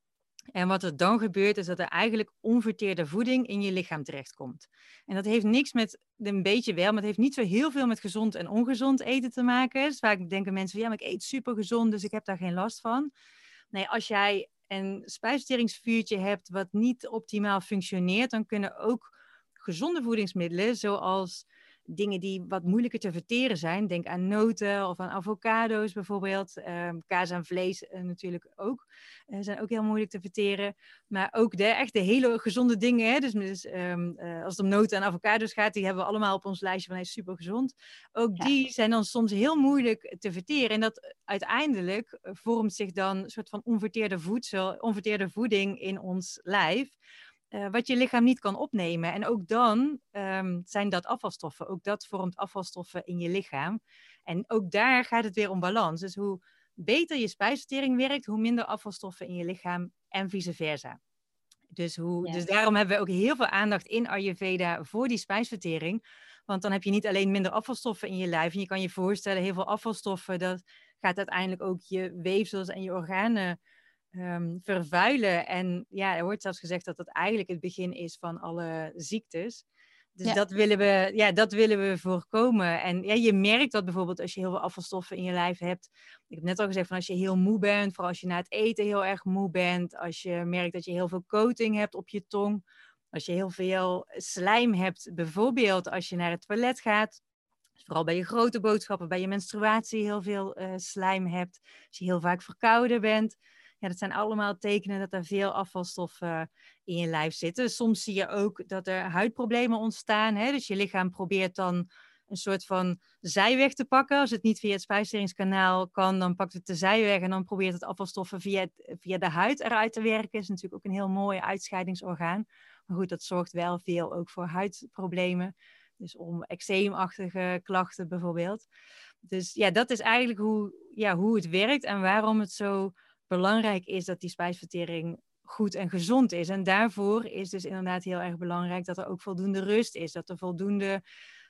En wat er dan gebeurt, is dat er eigenlijk onverteerde voeding in je lichaam terechtkomt. En dat heeft niks met, een beetje wel, maar het heeft niet zo heel veel met gezond en ongezond eten te maken. Dus vaak denken mensen ja, maar ik eet super gezond, dus ik heb daar geen last van. Nee, als jij een spijsverteringsvuurtje hebt wat niet optimaal functioneert, dan kunnen ook gezonde voedingsmiddelen, zoals dingen die wat moeilijker te verteren zijn. Denk aan noten of aan avocado's bijvoorbeeld. Um, kaas en vlees uh, natuurlijk ook. Uh, zijn ook heel moeilijk te verteren. Maar ook de, echt de hele gezonde dingen. Hè? Dus, dus um, uh, als het om noten en avocado's gaat, die hebben we allemaal op ons lijstje van hey, super gezond. Ook ja. die zijn dan soms heel moeilijk te verteren. En dat uiteindelijk vormt zich dan een soort van onverteerde voedsel, onverteerde voeding in ons lijf. Uh, wat je lichaam niet kan opnemen. En ook dan um, zijn dat afvalstoffen. Ook dat vormt afvalstoffen in je lichaam. En ook daar gaat het weer om balans. Dus hoe beter je spijsvertering werkt, hoe minder afvalstoffen in je lichaam en vice versa. Dus, hoe, ja. dus daarom hebben we ook heel veel aandacht in Ayurveda voor die spijsvertering. Want dan heb je niet alleen minder afvalstoffen in je lijf. En je kan je voorstellen, heel veel afvalstoffen, dat gaat uiteindelijk ook je weefsels en je organen um, vervuilen. En ja, er wordt zelfs gezegd dat dat eigenlijk het begin is van alle ziektes. Dus ja. dat, willen we, ja, dat willen we voorkomen. En ja, je merkt dat bijvoorbeeld als je heel veel afvalstoffen in je lijf hebt. Ik heb net al gezegd van als je heel moe bent, vooral als je na het eten heel erg moe bent. Als je merkt dat je heel veel coating hebt op je tong. Als je heel veel slijm hebt, bijvoorbeeld als je naar het toilet gaat. Vooral bij je grote boodschappen, bij je menstruatie heel veel uh, slijm hebt. Als je heel vaak verkouden bent ja, dat zijn allemaal tekenen dat er veel afvalstoffen in je lijf zitten. Soms zie je ook dat er huidproblemen ontstaan. Hè? Dus je lichaam probeert dan een soort van zijweg te pakken. Als het niet via het spijsverteringskanaal kan, dan pakt het de zijweg en dan probeert het afvalstoffen via, via de huid eruit te werken. Is natuurlijk ook een heel mooi uitscheidingsorgaan. Maar goed, dat zorgt wel veel ook voor huidproblemen. Dus om eczeemachtige klachten bijvoorbeeld. Dus ja, dat is eigenlijk hoe, ja, hoe het werkt en waarom het zo belangrijk is dat die spijsvertering goed en gezond is. En daarvoor is dus inderdaad heel erg belangrijk dat er ook voldoende rust is. Dat er voldoende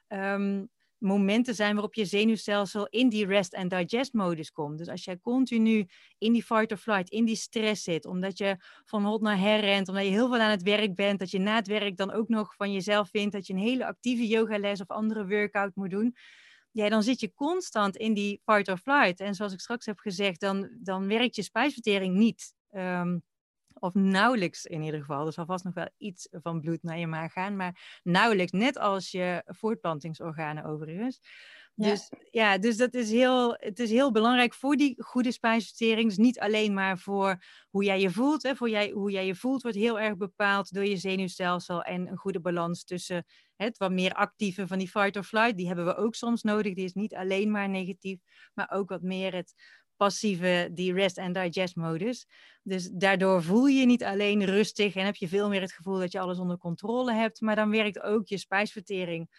um, momenten zijn waarop je zenuwstelsel in die rest and digest modus komt. Dus als jij continu in die fight or flight, in die stress zit, omdat je van hot naar her rent, omdat je heel veel aan het werk bent, dat je na het werk dan ook nog van jezelf vindt dat je een hele actieve yogales of andere workout moet doen, ja, dan zit je constant in die fight or flight. En zoals ik straks heb gezegd, dan, dan werkt je spijsvertering niet. Um, of nauwelijks in ieder geval. Er zal vast nog wel iets van bloed naar je maag gaan, maar nauwelijks, net als je voortplantingsorganen overigens. Dus ja. dus dat is heel, het is heel belangrijk voor die goede spijsvertering. Dus niet alleen maar voor hoe jij je voelt. Hè. Voor jij, hoe jij je voelt wordt heel erg bepaald door je zenuwstelsel en een goede balans tussen het wat meer actieve van die fight or flight. Die hebben we ook soms nodig. Die is niet alleen maar negatief, maar ook wat meer het passieve, die rest and digest modus. Dus daardoor voel je niet alleen rustig en heb je veel meer het gevoel dat je alles onder controle hebt, maar dan werkt ook je spijsvertering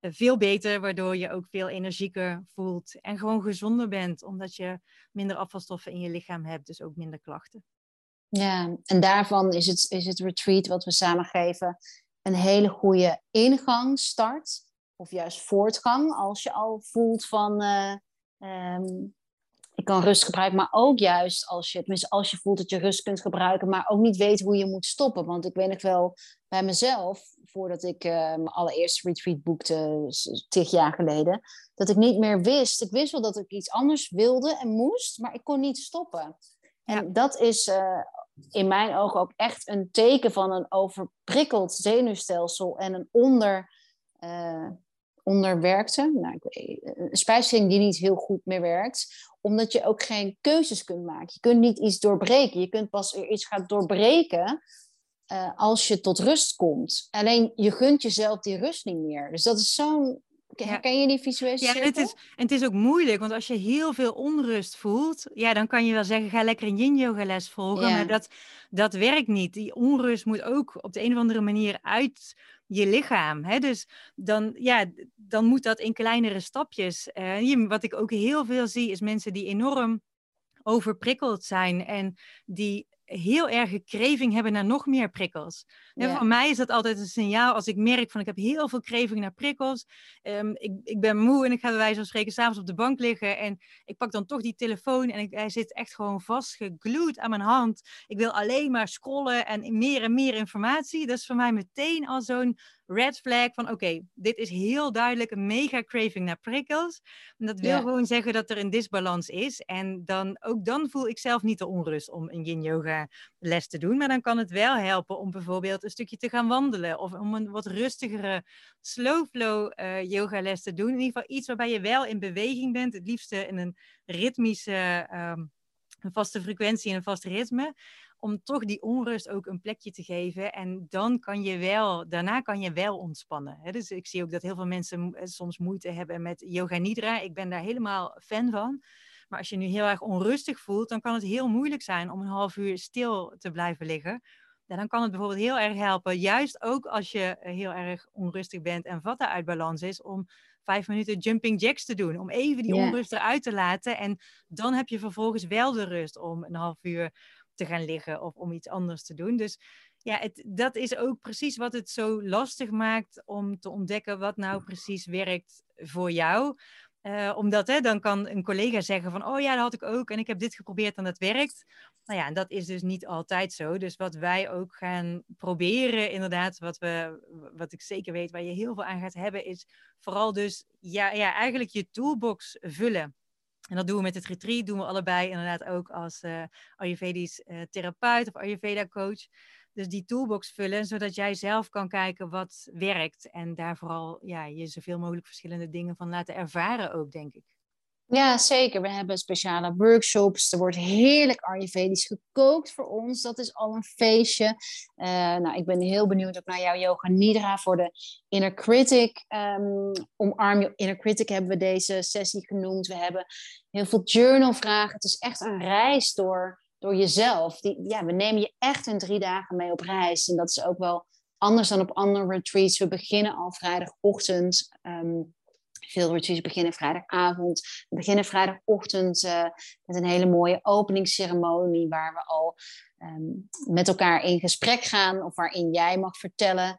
veel beter, waardoor je ook veel energieker voelt en gewoon gezonder bent, omdat je minder afvalstoffen in je lichaam hebt, dus ook minder klachten. Ja, en daarvan is het, is het retreat wat we samen geven een hele goede ingang, start, of juist voortgang, als je al voelt van uh, um, ik kan rust gebruiken, maar ook juist als je, tenminste als je voelt dat je rust kunt gebruiken, maar ook niet weet hoe je moet stoppen. Want ik weet nog wel bij mezelf, voordat ik uh, mijn allereerste retreat boekte, tig jaar geleden, dat ik niet meer wist. Ik wist wel dat ik iets anders wilde en moest, maar ik kon niet stoppen. En ja. dat is uh, in mijn ogen ook echt een teken van een overprikkeld zenuwstelsel en een onder, uh, onderwerkte, nou, een spijsvertering die niet heel goed meer werkt, omdat je ook geen keuzes kunt maken. Je kunt niet iets doorbreken. Je kunt pas weer iets gaan doorbreken uh, als je tot rust komt. Alleen je gunt jezelf die rust niet meer. Dus dat is zo'n Herken je die visuele ja, het is, en het is ook moeilijk, want als je heel veel onrust voelt, ja, dan kan je wel zeggen, ga lekker een yin-yoga les volgen, maar dat, dat werkt niet. Die onrust moet ook op de een of andere manier uit je lichaam. Hè? Dus dan, ja, dan moet dat in kleinere stapjes. Wat ik ook heel veel zie, is mensen die enorm overprikkeld zijn en die heel erg kreving hebben naar nog meer prikkels. En voor mij is dat altijd een signaal als ik merk van ik heb heel veel kreving naar prikkels. Um, ik, ik ben moe en ik ga bij wijze van spreken s'avonds op de bank liggen en ik pak dan toch die telefoon en ik, hij zit echt gewoon vastgeglued aan mijn hand. Ik wil alleen maar scrollen en meer en meer informatie. Dat is voor mij meteen al zo'n red flag van oké, dit is heel duidelijk een mega craving naar prikkels. En dat wil gewoon zeggen dat er een disbalans is. En dan, ook dan voel ik zelf niet de onrust om een yin yoga les te doen. Maar dan kan het wel helpen om bijvoorbeeld een stukje te gaan wandelen. Of om een wat rustigere slow flow uh, yoga les te doen. In ieder geval iets waarbij je wel in beweging bent. Het liefste in een ritmische, ehm, een vaste frequentie en een vast ritme om toch die onrust ook een plekje te geven. En dan kan je wel, daarna kan je wel ontspannen. Dus ik zie ook dat heel veel mensen eh, soms moeite hebben met yoga nidra. Ik ben daar helemaal fan van. Maar als je nu heel erg onrustig voelt, dan kan het heel moeilijk zijn om een half uur stil te blijven liggen. Ja, dan kan het bijvoorbeeld heel erg helpen, juist ook als je eh, heel erg onrustig bent en vatten uit balans is, om vijf minuten jumping jacks te doen. Om even die onrust eruit te laten. En dan heb je vervolgens wel de rust om een half uur te gaan liggen of om iets anders te doen. Dus ja, het, dat is ook precies wat het zo lastig maakt om te ontdekken wat nou precies werkt voor jou. Uh, omdat hè, dan kan een collega zeggen van, oh ja, dat had ik ook en ik heb dit geprobeerd en dat werkt. Nou ja, en dat is dus niet altijd zo. Dus wat wij ook gaan proberen, inderdaad, wat, we, wat ik zeker weet waar je heel veel aan gaat hebben, is vooral dus ja, ja, eigenlijk je toolbox vullen. En dat doen we met het retreat, doen we allebei inderdaad ook als uh, Ayurvedisch uh, therapeut of Ayurveda coach. Dus die toolbox vullen, zodat jij zelf kan kijken wat werkt. En daar vooral ja, je zoveel mogelijk verschillende dingen van laten ervaren ook, denk ik. Ja, zeker. We hebben speciale workshops. Er wordt heerlijk Ayurvedisch gekookt voor ons. Dat is al een feestje. Uh, nou, ik ben heel benieuwd ook naar jouw yoga nidra voor de inner critic. Um, omarm je inner critic hebben we deze sessie genoemd. We hebben heel veel journalvragen. Het is echt een reis door, door jezelf. Die, ja, we nemen je echt in drie dagen mee op reis. En dat is ook wel anders dan op andere retreats. We beginnen al vrijdagochtend. Um, veel retreats beginnen vrijdagavond. We beginnen vrijdagochtend uh, met een hele mooie openingsceremonie waar we al um, met elkaar in gesprek gaan of waarin jij mag vertellen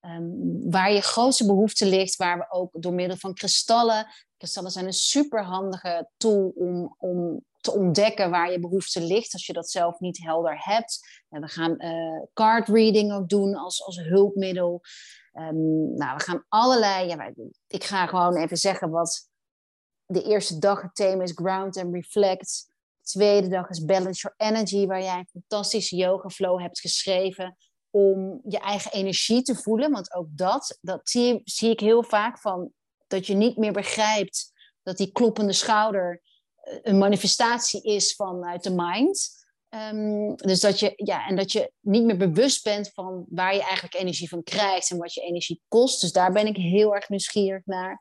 um, waar je grootste behoefte ligt, waar we ook door middel van kristallen. Kristallen zijn een superhandige tool om, om ontdekken waar je behoefte ligt als je dat zelf niet helder hebt. En we gaan uh, card reading ook doen als, als hulpmiddel. Um, nou, we gaan allerlei. Ja, ik ga gewoon even zeggen wat de eerste dag het thema is: Ground and Reflect. De tweede dag is Balance Your Energy, waar jij een fantastische yoga flow hebt geschreven om je eigen energie te voelen. Want ook dat, dat zie, zie ik heel vaak van dat je niet meer begrijpt dat die kloppende schouder een manifestatie is vanuit de mind. Um, dus dat je, ja, en dat je niet meer bewust bent van waar je eigenlijk energie van krijgt en wat je energie kost. Dus daar ben ik heel erg nieuwsgierig naar.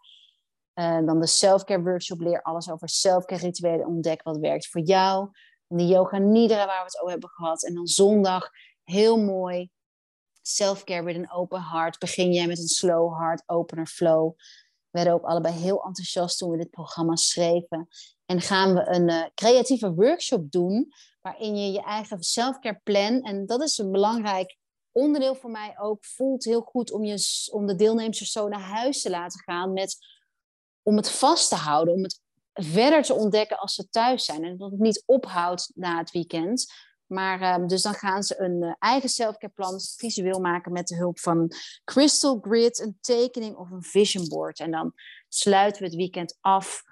Uh, dan de self-care workshop, leer alles over self-care rituelen, ontdek wat werkt voor jou. En de yoga nidra waar we het over hebben gehad. En dan zondag, heel mooi, self-care with een open heart. Begin jij met een slow heart opener flow. We werden ook allebei heel enthousiast toen we dit programma schreven. En gaan we een uh, creatieve workshop doen waarin je je eigen selfcare plan, en dat is een belangrijk onderdeel voor mij ook, voelt heel goed om, je, om de deelnemers zo naar huis te laten gaan met, om het vast te houden, om het verder te ontdekken als ze thuis zijn. En dat het niet ophoudt na het weekend. Maar um, dus dan gaan ze een uh, eigen selfcare plan visueel maken met de hulp van crystal grid, een tekening of een vision board. En dan sluiten we het weekend af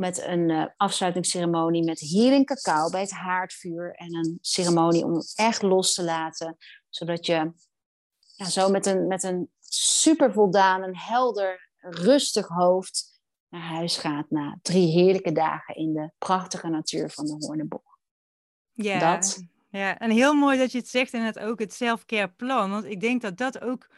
met een uh, afsluitingsceremonie met healing cacao bij het haardvuur. En een ceremonie om echt los te laten. Zodat je ja, zo met een, met een super voldaan, een helder, rustig hoofd naar huis gaat na drie heerlijke dagen in de prachtige natuur van de Hoornenbosch. Ja, dat. ja, en heel mooi dat je het zegt en het ook het self-care plan. Want ik denk dat dat ook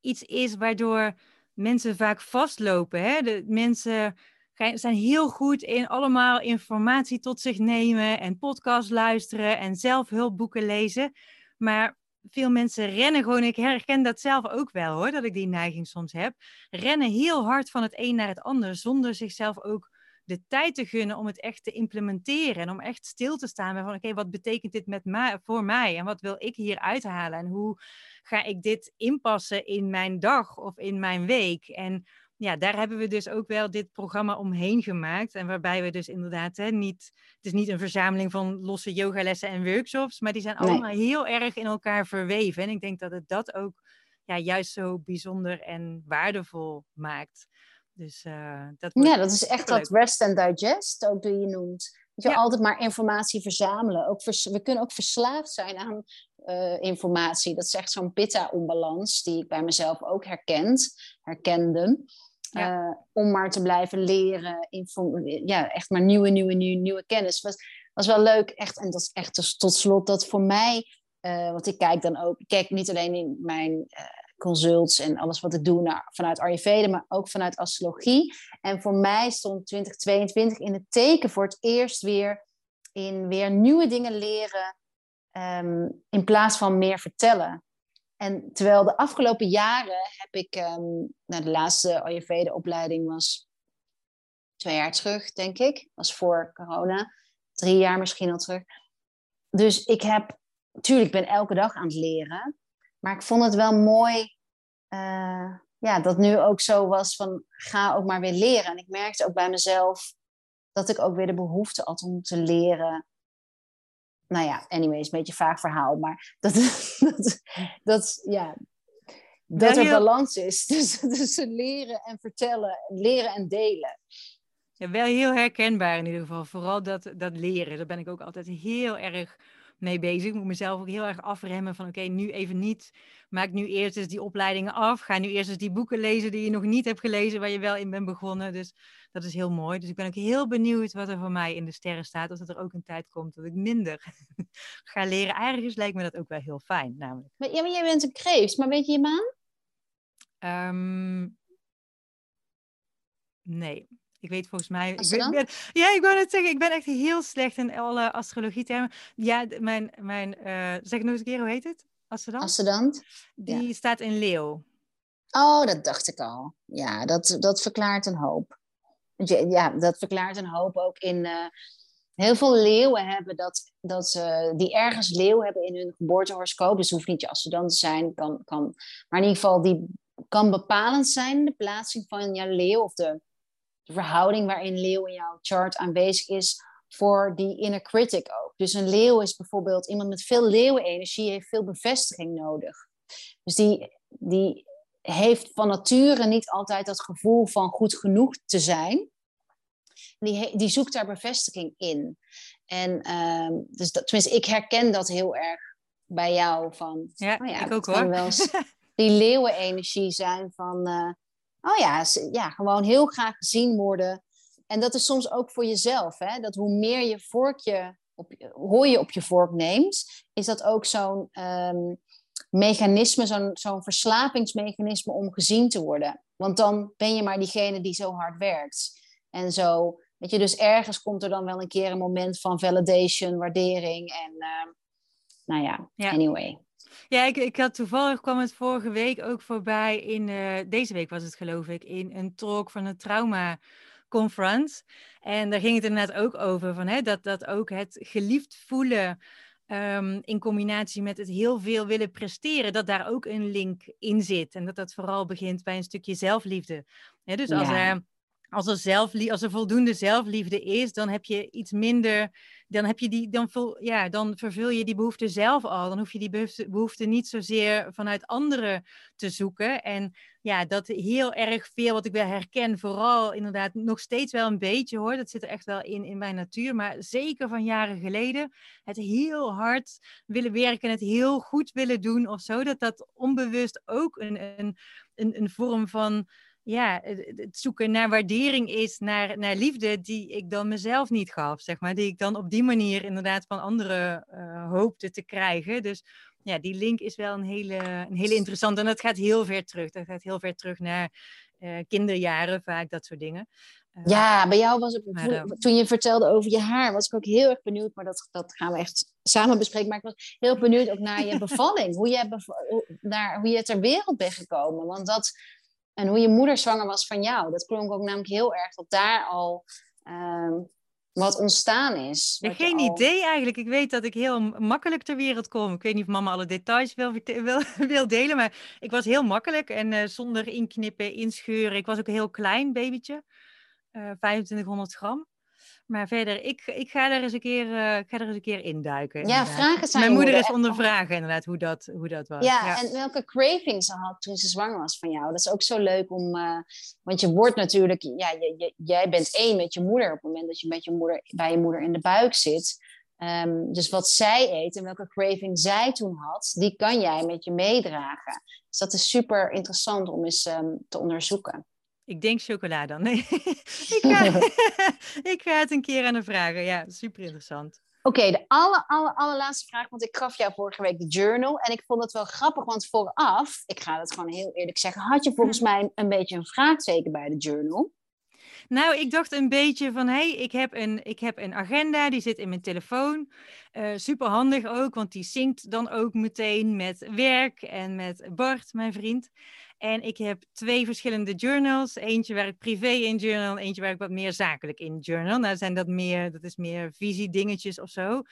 iets is waardoor mensen vaak vastlopen. Hè? De mensen zijn heel goed in allemaal informatie tot zich nemen en podcast luisteren en zelf hulpboeken lezen. Maar veel mensen rennen gewoon, ik herken dat zelf ook wel hoor, dat ik die neiging soms heb. Rennen heel hard van het een naar het ander zonder zichzelf ook de tijd te gunnen om het echt te implementeren. En om echt stil te staan van oké, wat betekent dit met mij, voor mij? En wat wil ik hier uithalen? En hoe ga ik dit inpassen in mijn dag of in mijn week? En ja, daar hebben we dus ook wel dit programma omheen gemaakt. En waarbij we dus inderdaad hè, niet, het is niet een verzameling van losse yogalessen en workshops, maar die zijn allemaal heel erg in elkaar verweven. En ik denk dat het dat ook ja, juist zo bijzonder en waardevol maakt. Dus, uh, dat ja, dat is echt dat rest and digest, ook die je noemt. Je altijd maar informatie verzamelen. Ook we kunnen ook verslaafd zijn aan uh, informatie. Dat is echt zo'n pitta-onbalans die ik bij mezelf ook herkend, herkende. Ja. Uh, om maar te blijven leren, ja, echt maar nieuwe, nieuwe, nieuwe, nieuwe kennis. Was, was wel leuk, echt. En dat is echt dus tot slot dat voor mij, uh, want ik kijk dan ook, ik kijk niet alleen in mijn consults en alles wat ik doe vanuit Ayurveda, maar ook vanuit astrologie. En voor mij stond 2022 in het teken voor het eerst weer in weer nieuwe dingen leren Ehm, in plaats van meer vertellen. En terwijl de afgelopen jaren heb ik, um, de laatste Ayurveda-opleiding was twee jaar terug, denk ik. Was voor corona. Drie jaar misschien al terug. Dus ik heb, natuurlijk, ik ben elke dag aan het leren. Maar ik vond het wel mooi uh, ja, dat nu ook zo was van ga ook maar weer leren. En ik merkte ook bij mezelf dat ik ook weer de behoefte had om te leren nou ja, anyways, een beetje vaag verhaal, maar dat, dat, dat ja, dat er balans is tussen, tussen leren en vertellen, leren en delen. Ja, wel heel herkenbaar in ieder geval. Vooral dat, dat leren. Daar ben ik ook altijd heel erg mee bezig. Ik moet mezelf ook heel erg afremmen van oké, nu even niet. Maak nu eerst eens die opleidingen af. Ga nu eerst eens die boeken lezen die je nog niet hebt gelezen, waar je wel in bent begonnen. Dus dat is heel mooi. Dus ik ben ook heel benieuwd wat er voor mij in de sterren staat. Als er ook een tijd komt dat ik minder ga leren. Eigenlijk lijkt me dat ook wel heel fijn, namelijk. Maar, ja, maar jij bent een kreeft, maar weet je je maan? Um, nee. Ik weet volgens mij. Ik ben, ja, ik wou net zeggen, ik ben echt heel slecht in alle astrologietermen. Ja, mijn, mijn uh, zeg nog eens een keer, hoe heet het? Ascendant? Ascendant. Die staat in Leeuw. Oh, dat dacht ik al. Ja, dat, dat verklaart een hoop. Ja, dat verklaart een hoop ook in. Uh, heel veel leeuwen hebben dat, dat ze, die ergens leeuw hebben in hun geboortehoroscoop. Dus het hoeft niet je ascendant te zijn, kan, kan, maar in ieder geval die kan bepalend zijn, de plaatsing van jouw leeuw of de de verhouding waarin leeuw in jouw chart aanwezig is voor die inner critic ook. Dus een leeuw is bijvoorbeeld iemand met veel leeuwenenergie, heeft veel bevestiging nodig. Dus die, die heeft van nature niet altijd dat gevoel van goed genoeg te zijn. Die, die zoekt daar bevestiging in. En uh, dus dat, tenminste, ik herken dat heel erg bij jou. Van, ja, oh ja ik ook hoor. Wel die leeuwenenergie zijn van... Uh, oh ja, ja, gewoon heel graag gezien worden. En dat is soms ook voor jezelf. Hè? Dat hoe meer je vorkje op, hooi je op je vork neemt, is dat ook zo'n um, mechanisme, zo'n zo'n verslapingsmechanisme om gezien te worden. Want dan ben je maar diegene die zo hard werkt. En zo, weet je, dus ergens komt er dan wel een keer een moment van validation, waardering en, uh, nou ja, ja, anyway. Ja, ik, ik had toevallig kwam het vorige week ook voorbij in, uh, deze week was het geloof ik, in een talk van een trauma conference. En daar ging het inderdaad ook over, van, hè, dat, dat ook het geliefd voelen um, in combinatie met het heel veel willen presteren, dat daar ook een link in zit. En dat dat vooral begint bij een stukje zelfliefde. Dus als er als er, als er voldoende zelfliefde is, dan heb je iets minder, dan, heb je die, dan, vul, ja, dan vervul je die behoefte zelf al. Dan hoef je die behoefte, behoefte niet zozeer vanuit anderen te zoeken. En ja, dat heel erg veel wat ik wel herken, vooral inderdaad nog steeds wel een beetje hoor, dat zit er echt wel in in mijn natuur, maar zeker van jaren geleden, het heel hard willen werken, het heel goed willen doen of zo, dat dat onbewust ook een, een, een, een vorm van ja, het zoeken naar waardering is, naar, naar liefde, die ik dan mezelf niet gaf, zeg maar. Die ik dan op die manier inderdaad van anderen uh, hoopte te krijgen. Dus ja, die link is wel een hele, een hele interessante. En dat gaat heel ver terug. Dat gaat heel ver terug naar kinderjaren vaak, dat soort dingen. ja, bij jou was het, toen je vertelde over je haar, was ik ook heel erg benieuwd, maar dat, dat gaan we echt samen bespreken. Maar ik was heel benieuwd ook naar je bevalling, hoe je, naar, hoe je ter wereld bent gekomen. Want dat, en hoe je moeder zwanger was van jou, dat klonk ook namelijk heel erg dat daar al ehm, wat ontstaan is. Wat geen idee eigenlijk. Ik weet dat ik heel makkelijk ter wereld kom. Ik weet niet of mama alle details wil, wil, wil delen, maar ik was heel makkelijk en uh, zonder inknippen, inscheuren. Ik was ook een heel klein babytje, uh, eh, 2500 gram. Maar verder, ik, ik ga er eens een keer, uh, ga er eens een keer induiken. Ja, vragen zijn Mijn moeder is ondervragen inderdaad hoe dat, hoe dat was. Ja, en welke cravings ze had toen ze zwanger was van jou. Dat is ook zo leuk om, uh, want je wordt natuurlijk, ja, je, je, jij bent één met je moeder op het moment dat je met je moeder, bij je moeder in de buik zit. Um, dus wat zij eet en welke craving zij toen had, die kan jij met je meedragen. Dus dat is super interessant om eens um, te onderzoeken. Ik denk chocola dan. Nee, ik, ga, ik ga het een keer aan haar vragen. Ja, super interessant. Oké, de aller, aller, allerlaatste vraag, want ik gaf jou vorige week de journal. En ik vond het wel grappig, want vooraf, ik ga het gewoon heel eerlijk zeggen, had je volgens mij een beetje een vraagteken bij de journal. Nou, ik dacht een beetje van, hé, hey, ik, heb een, ik heb een agenda, die zit in mijn telefoon. Uh, super handig ook, want die zinkt dan ook meteen met werk en met Bart, mijn vriend. En ik heb twee verschillende journals. Eentje waar ik privé in journal, eentje waar ik wat meer zakelijk in journal. Nou zijn dat meer, dat is meer visie dingetjes of zo.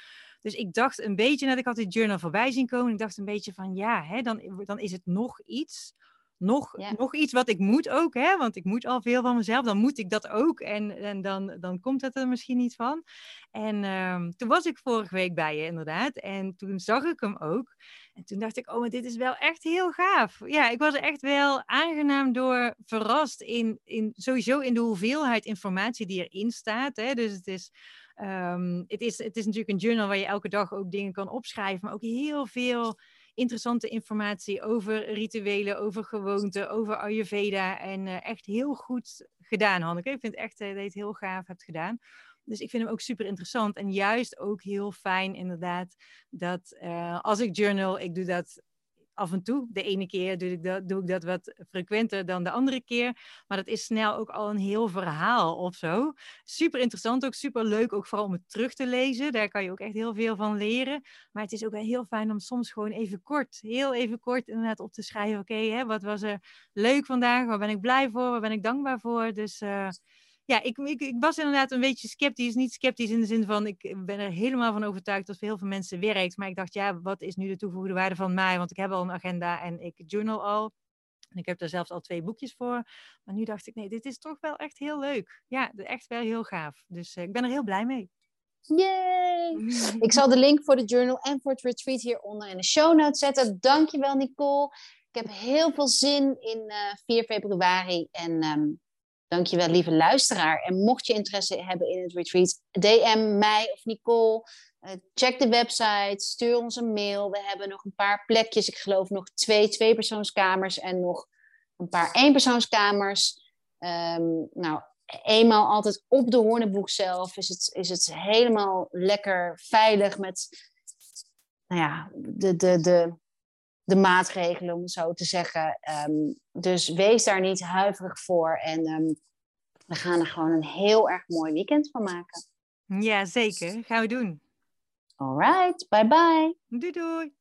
Dus ik dacht een beetje, dat ik had die journal voorbij zien komen. Ik dacht een beetje van, ja, hè, dan, dan is het nog iets nog, nog iets wat ik moet ook, hè? want ik moet al veel van mezelf, dan moet ik dat ook en, en dan, dan komt het er misschien niet van. En um, toen was ik vorige week bij je inderdaad en toen zag ik hem ook. En toen dacht ik, oh, maar dit is wel echt heel gaaf. Ja, ik was echt wel aangenaam door verrast in, in sowieso in de hoeveelheid informatie die erin staat. Hè? Dus het is, um, het, is, het is natuurlijk een journal waar je elke dag ook dingen kan opschrijven, maar ook heel veel interessante informatie over rituelen, over gewoonten, over Ayurveda. En uh, echt heel goed gedaan, Hanneke. Ik vind echt uh, dat je het heel gaaf hebt gedaan. Dus ik vind hem ook super interessant. En juist ook heel fijn, inderdaad, dat uh, als ik journal, ik doe dat af en toe. De ene keer doe ik, dat, doe ik dat wat frequenter dan de andere keer. Maar dat is snel ook al een heel verhaal of zo. Super interessant, ook super leuk, ook vooral om het terug te lezen. Daar kan je ook echt heel veel van leren. Maar het is ook wel heel fijn om soms gewoon even kort, heel even kort inderdaad op te schrijven. Oké, wat was er leuk vandaag? Waar ben ik blij voor? Waar ben ik dankbaar voor? Dus... Uh, ja, ik, ik, ik, was inderdaad een beetje sceptisch. Niet sceptisch in de zin van, ik ben er helemaal van overtuigd dat voor heel veel mensen werkt. Maar ik dacht, ja, wat is nu de toegevoegde waarde van mij? Want ik heb al een agenda en ik journal al. En ik heb daar zelfs al twee boekjes voor. Maar nu dacht ik, nee, dit is toch wel echt heel leuk. Ja, echt wel heel gaaf. Dus uh, ik ben er heel blij mee. Yay! Ik zal de link voor de journal en voor het retreat hieronder in de show notes zetten. Dankjewel, Nicole. Ik heb heel veel zin in uh, eh, 4 februari. En um, Dankjewel, lieve luisteraar. En mocht je interesse hebben in het retreat, DM mij of Nicole. Uh, check de website, stuur ons een mail. We hebben nog een paar plekjes. Ik geloof nog twee tweepersoonskamers en nog een paar eenpersoonskamers. Um, nou, eenmaal altijd op de Horneboek zelf is het, is het helemaal lekker veilig met nou ja, de, de, de, de maatregelen, om het zo te zeggen. Um, dus wees daar niet huiverig voor. En um, we gaan er gewoon een heel erg mooi weekend van maken. Ja, zeker. Gaan we doen. All right. Bye bye. Doei doei.